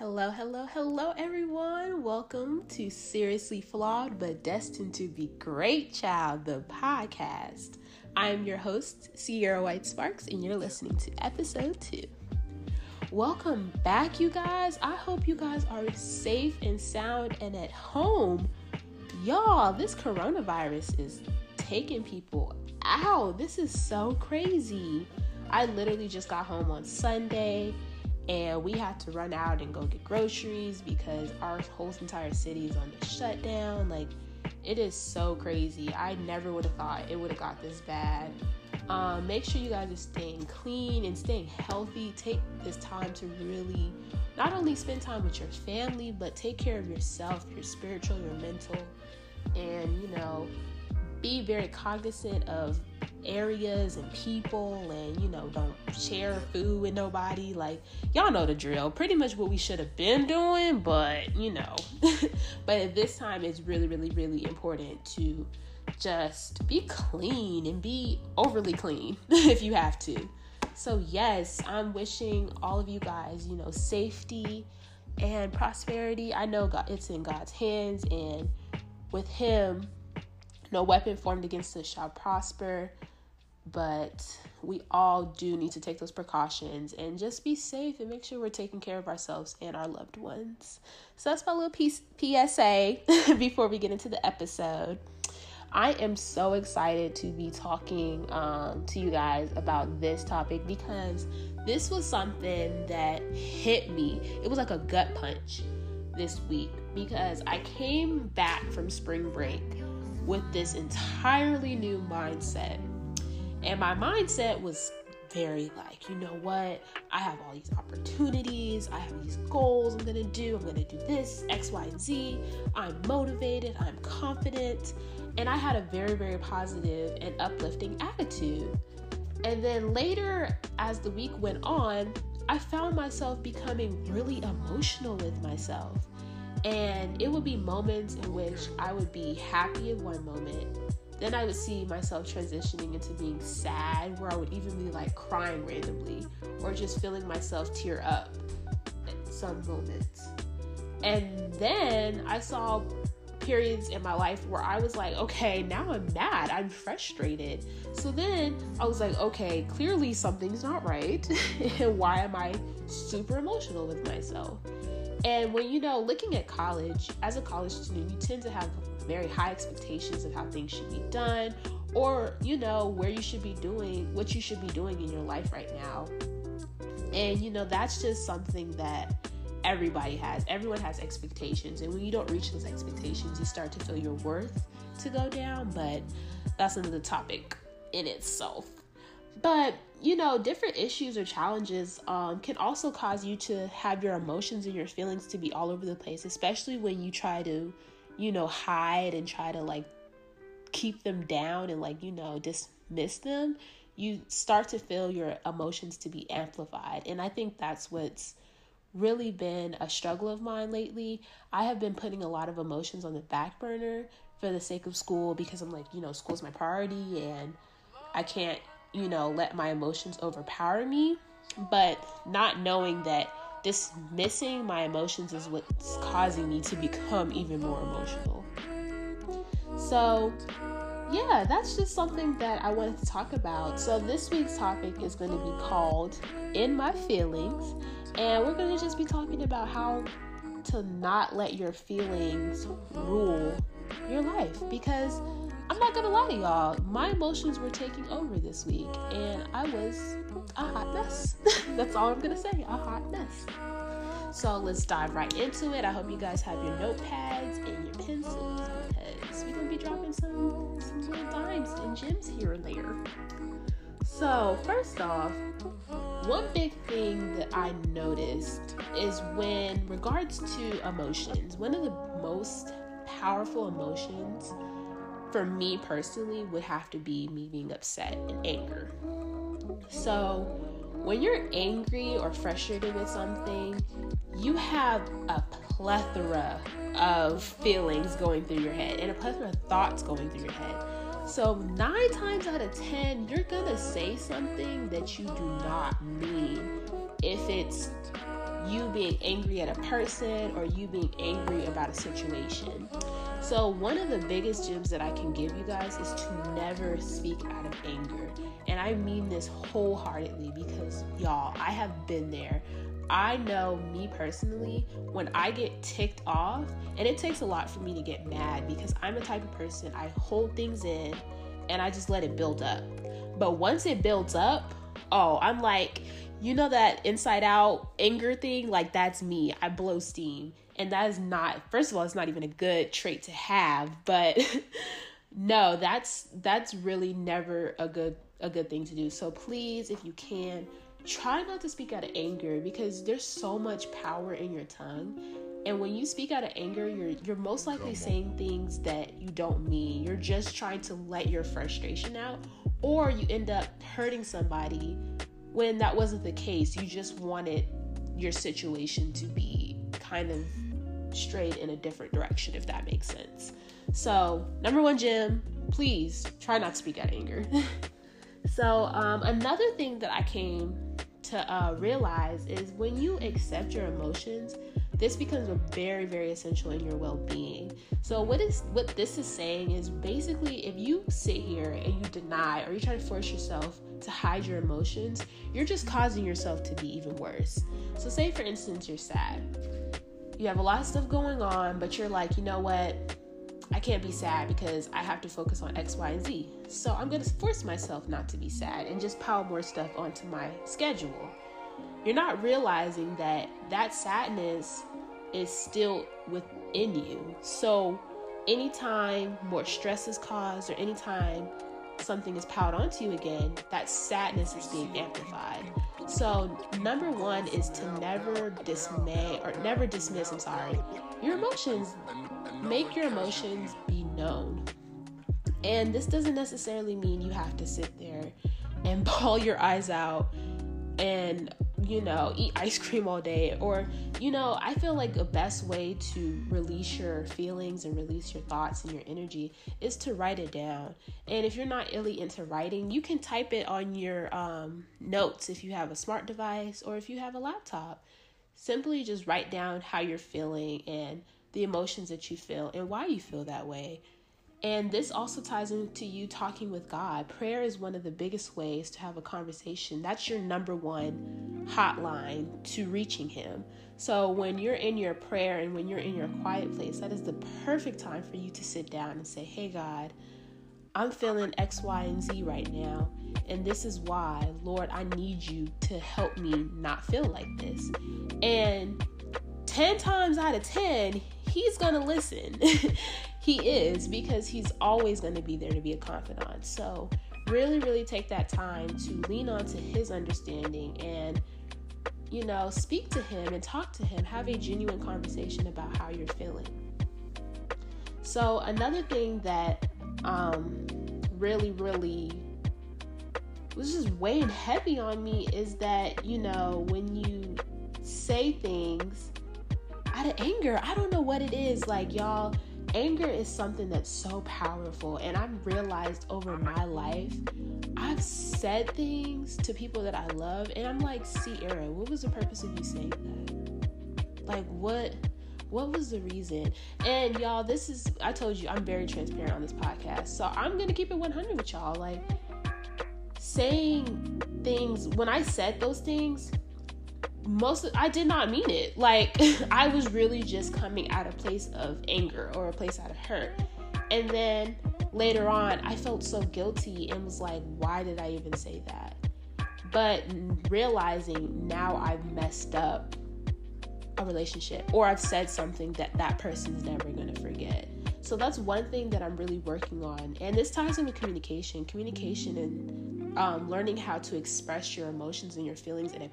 Hello, hello, hello, everyone. Welcome to Seriously Flawed but Destined to Be Great Child, the podcast. I'm your host, Sierra White Sparks, and you're listening to episode two. Welcome back, you guys. I hope you guys are safe and sound and at home. Y'all, this coronavirus is taking people out. This is so crazy. I literally just got home on Sunday and we had to run out and go get groceries because our whole entire city is on the shutdown. Like, it is so crazy. I never would have thought it would have got this bad. Um, make sure you guys are staying clean and staying healthy. Take this time to really not only spend time with your family, but take care of yourself, your spiritual, your mental, and you know, be very cognizant of areas and people and you know don't share food with nobody. Like y'all know the drill. Pretty much what we should have been doing but you know. But at this time it's really really really important to just be clean and be overly clean if you have to. So yes i'm wishing all of you guys you know safety and prosperity. I know god it's in god's hands and with him no weapon formed against us shall prosper but we all do need to take those precautions and just be safe and make sure we're taking care of ourselves and our loved ones. So that's my little piece, PSA before we get into the episode. I am so excited to be talking um, to you guys about this topic because this was something that hit me. It was like a gut punch this week because I came back from spring break with this entirely new mindset and my mindset was very like, you know what? I have all these opportunities. I have these goals I'm going to do. I'm going to do this, X, Y, and Z. I'm motivated. I'm confident. And I had a very, very positive and uplifting attitude. And then later, as the week went on, I found myself becoming really emotional with myself. And it would be moments in which I would be happy in one moment then I would see myself transitioning into being sad, where I would even be like crying randomly or just feeling myself tear up at some moments. And then I saw periods in my life where I was like, okay, now I'm mad, I'm frustrated. So then I was like, okay, clearly something's not right. and why am I super emotional with myself? And when you know, looking at college, as a college student, you tend to have very high expectations of how things should be done or you know where you should be doing what you should be doing in your life right now. And you know that's just something that everybody has. Everyone has expectations. And when you don't reach those expectations you start to feel your worth to go down. But that's another topic in itself. But you know different issues or challenges um, can also cause you to have your emotions and your feelings to be all over the place especially when you try to you know, hide and try to like keep them down and like, you know, dismiss them, you start to feel your emotions to be amplified. And I think that's what's really been a struggle of mine lately. I have been putting a lot of emotions on the back burner for the sake of school because I'm like, you know, school's my priority and I can't, you know, let my emotions overpower me. But not knowing that dismissing my emotions is what's causing me to become even more emotional. So, yeah, that's just something that I wanted to talk about. So, this week's topic is going to be called In My Feelings, and we're going to just be talking about how to not let your feelings rule your life because I'm not gonna lie to y'all, my emotions were taking over this week, and I was a hot mess. That's all I'm gonna say, a hot mess. So let's dive right into it. I hope you guys have your notepads and your pencils because we're gonna be dropping some some little dimes and gems here and there. So first off, one big thing that I noticed is when regards to emotions, one of the most powerful emotions for me personally would have to be me being upset and anger. So, when you're angry or frustrated with something, you have a plethora of feelings going through your head and a plethora of thoughts going through your head. So, nine times out of ten, you're gonna say something that you do not mean if it's you being angry at a person or you being angry about a situation. So, one of the biggest gems that I can give you guys is to never speak out of anger. And I mean this wholeheartedly because, y'all, I have been there. I know me personally, when I get ticked off, and it takes a lot for me to get mad because I'm the type of person I hold things in and I just let it build up. But once it builds up, oh, I'm like, you know that inside out anger thing? Like that's me. I blow steam. And that is not first of all, it's not even a good trait to have, but no, that's that's really never a good a good thing to do. So please, if you can, try not to speak out of anger because there's so much power in your tongue. And when you speak out of anger, you're you're most likely saying things that you don't mean. You're just trying to let your frustration out or you end up hurting somebody when that wasn't the case. You just wanted your situation to be kind of straight in a different direction, if that makes sense. So, number one, gem, please try not to speak out of anger. so, um, another thing that I came to uh, realize is when you accept your emotions, this becomes very very essential in your well-being so what is what this is saying is basically if you sit here and you deny or you try to force yourself to hide your emotions you're just causing yourself to be even worse so say for instance you're sad you have a lot of stuff going on but you're like you know what I can't be sad because I have to focus on X, Y, and Z. So I'm going to force myself not to be sad and just pile more stuff onto my schedule. You're not realizing that that sadness is still within you. So, anytime more stress is caused or anytime something is piled onto you again, that sadness is being amplified. So, number one is to never dismay or never dismiss, I'm sorry, your emotions. Make your emotions be known. And this doesn't necessarily mean you have to sit there and bawl your eyes out and you know, eat ice cream all day. Or, you know, I feel like the best way to release your feelings and release your thoughts and your energy is to write it down. And if you're not really into writing, you can type it on your um, notes if you have a smart device or if you have a laptop. Simply just write down how you're feeling and the emotions that you feel and why you feel that way. And this also ties into you talking with God. Prayer is one of the biggest ways to have a conversation. That's your number one hotline to reaching Him. So when you're in your prayer and when you're in your quiet place, that is the perfect time for you to sit down and say, Hey, God, I'm feeling X, Y, and Z right now. And this is why, Lord, I need you to help me not feel like this. And 10 times out of 10, he's going to listen. he is because he's always going to be there to be a confidant. So, really, really take that time to lean on to his understanding and, you know, speak to him and talk to him. Have a genuine conversation about how you're feeling. So, another thing that um, really, really was just weighing heavy on me is that, you know, when you say things out of anger, I don't know what it is. Like, y'all, anger is something that's so powerful. And i've realized over my life i've said things to people that i love. And i'm like sierra what was the purpose of you saying that? Like what what was the reason? And y'all this is i told you i'm very transparent on this podcast. So i'm gonna keep it 100 with y'all. Like saying things when i said those things most of, I did not mean it. Like I was really just coming out of place of anger or a place out of hurt. And then later on, I felt so guilty and was like, why did I even say that? But realizing now I've messed up a relationship or I've said something that that person's never going to forget. So that's one thing that I'm really working on. And this ties into communication. Communication and um, learning how to express your emotions and your feelings in a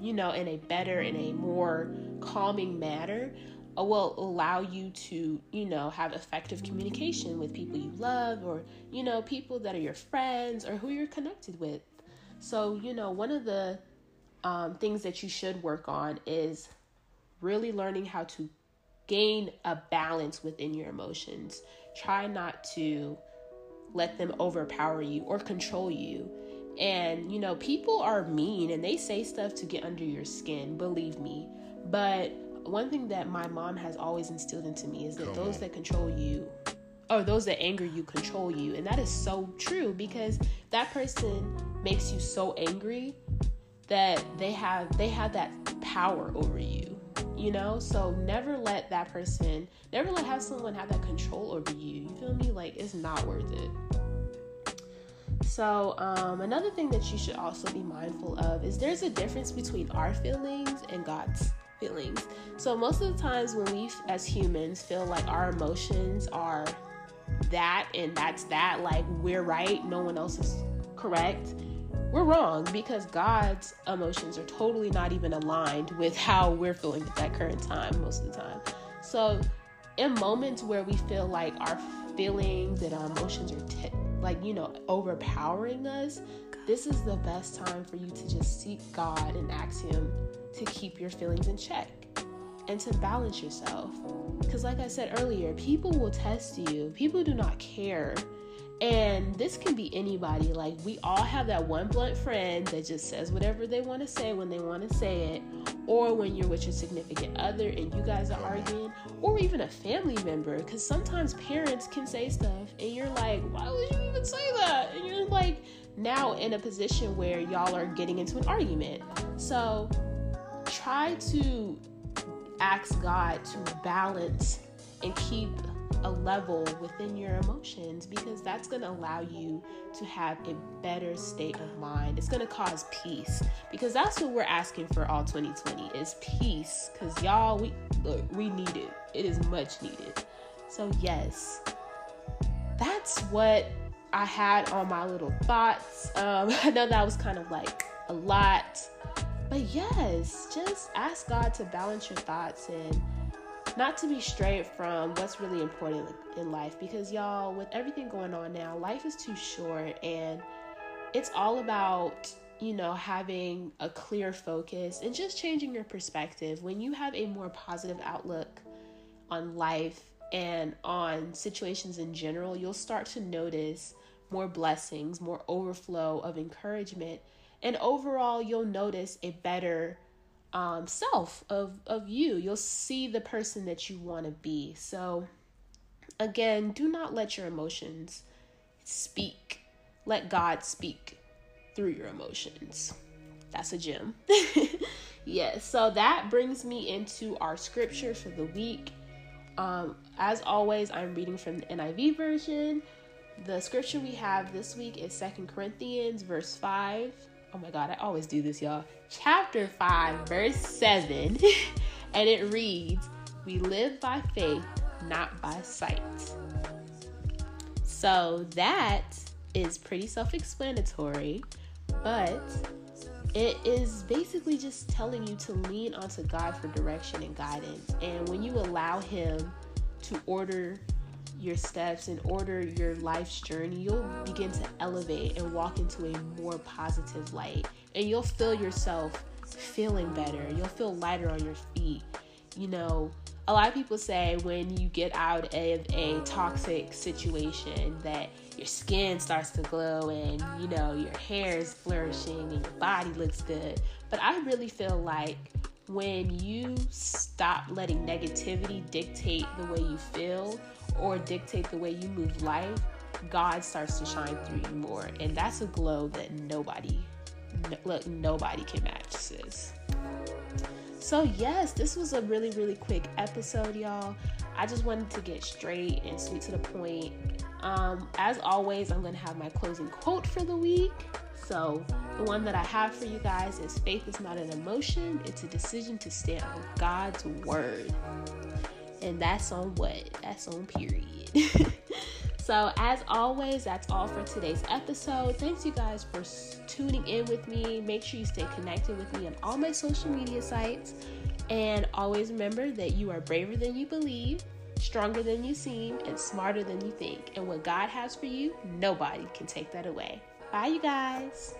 you know, in a better, in a more calming manner uh, will allow you to, you know, have effective communication with people you love or, you know, people that are your friends or who you're connected with. So, you know, one of the um, things that you should work on is really learning how to gain a balance within your emotions. Try not to let them overpower you or control you. And, you know, people are mean and they say stuff to get under your skin, believe me. But one thing that my mom has always instilled into me is that Come those on. that control you or those that anger you control you. And that is so true because that person makes you so angry that they have they have that power over you. You know? So never let that person never let have someone have that control over you. You feel me? Like it's not worth it. So, um, another thing that you should also be mindful of is there's a difference between our feelings and God's feelings. So, most of the times when we as humans feel like our emotions are that and that's that, like we're right, no one else is correct, we're wrong because God's emotions are totally not even aligned with how we're feeling at that current time most of the time. So, in moments where we feel like our feelings and our emotions are t- like, you know, overpowering us, this is the best time for you to just seek God and ask Him to keep your feelings in check and to balance yourself. Because, like I said earlier, people will test you, people do not care. And this can be anybody. Like, we all have that one blunt friend that just says whatever they want to say when they want to say it, or when you're with your significant other and you guys are arguing, or even a family member. Because sometimes parents can say stuff, and you're like, why would you even say that? And you're like, now in a position where y'all are getting into an argument. So, try to ask God to balance and keep a level within your emotions because that's going to allow you to have a better state of mind. It's going to cause peace because that's what we're asking for all 2020 is peace cuz y'all we look, we need it. It is much needed. So yes. That's what I had on my little thoughts. Um, I know that was kind of like a lot but yes, just ask God to balance your thoughts and not to be straight from what's really important in life because y'all with everything going on now life is too short and it's all about you know having a clear focus and just changing your perspective. When you have a more positive outlook on life and on situations in general you'll start to notice more blessings more overflow of encouragement and overall you'll notice a better um, self of of you. You'll see the person that you want to be. So again do not let your emotions speak. Let god speak through your emotions. That's a gem. Yes so that brings me into our scripture for the week. Um, as always i'm reading from the niv version. The scripture we have this week is Second corinthians verse 5 oh my god, I always do this, y'all. Chapter 5, verse 7. and it reads, We live by faith, not by sight. So that is pretty self explanatory, but it is basically just telling you to lean onto God for direction and guidance. And when you allow Him to order your steps and order your life's journey, you'll begin to elevate and walk into a more positive light. And you'll feel yourself feeling better. You'll feel lighter on your feet. You know, a lot of people say when you get out of a toxic situation that your skin starts to glow and you know your hair is flourishing and your body looks good. But I really feel like when you stop letting negativity dictate the way you feel or dictate the way you move life, God starts to shine through you more. And that's a glow that nobody, look, nobody can match, sis. So, yes, this was a really, really quick episode, y'all. I just wanted to get straight and sweet to the point. Um, as always, I'm going to have my closing quote for the week. So, the one that I have for you guys is faith is not an emotion, it's a decision to stand on God's word. And that's on what? That's on period. so, as always, that's all for today's episode. Thanks, you guys, for tuning in with me. Make sure you stay connected with me on all my social media sites. And always remember that you are braver than you believe, stronger than you seem, and smarter than you think. And what God has for you, nobody can take that away. Bye, you guys.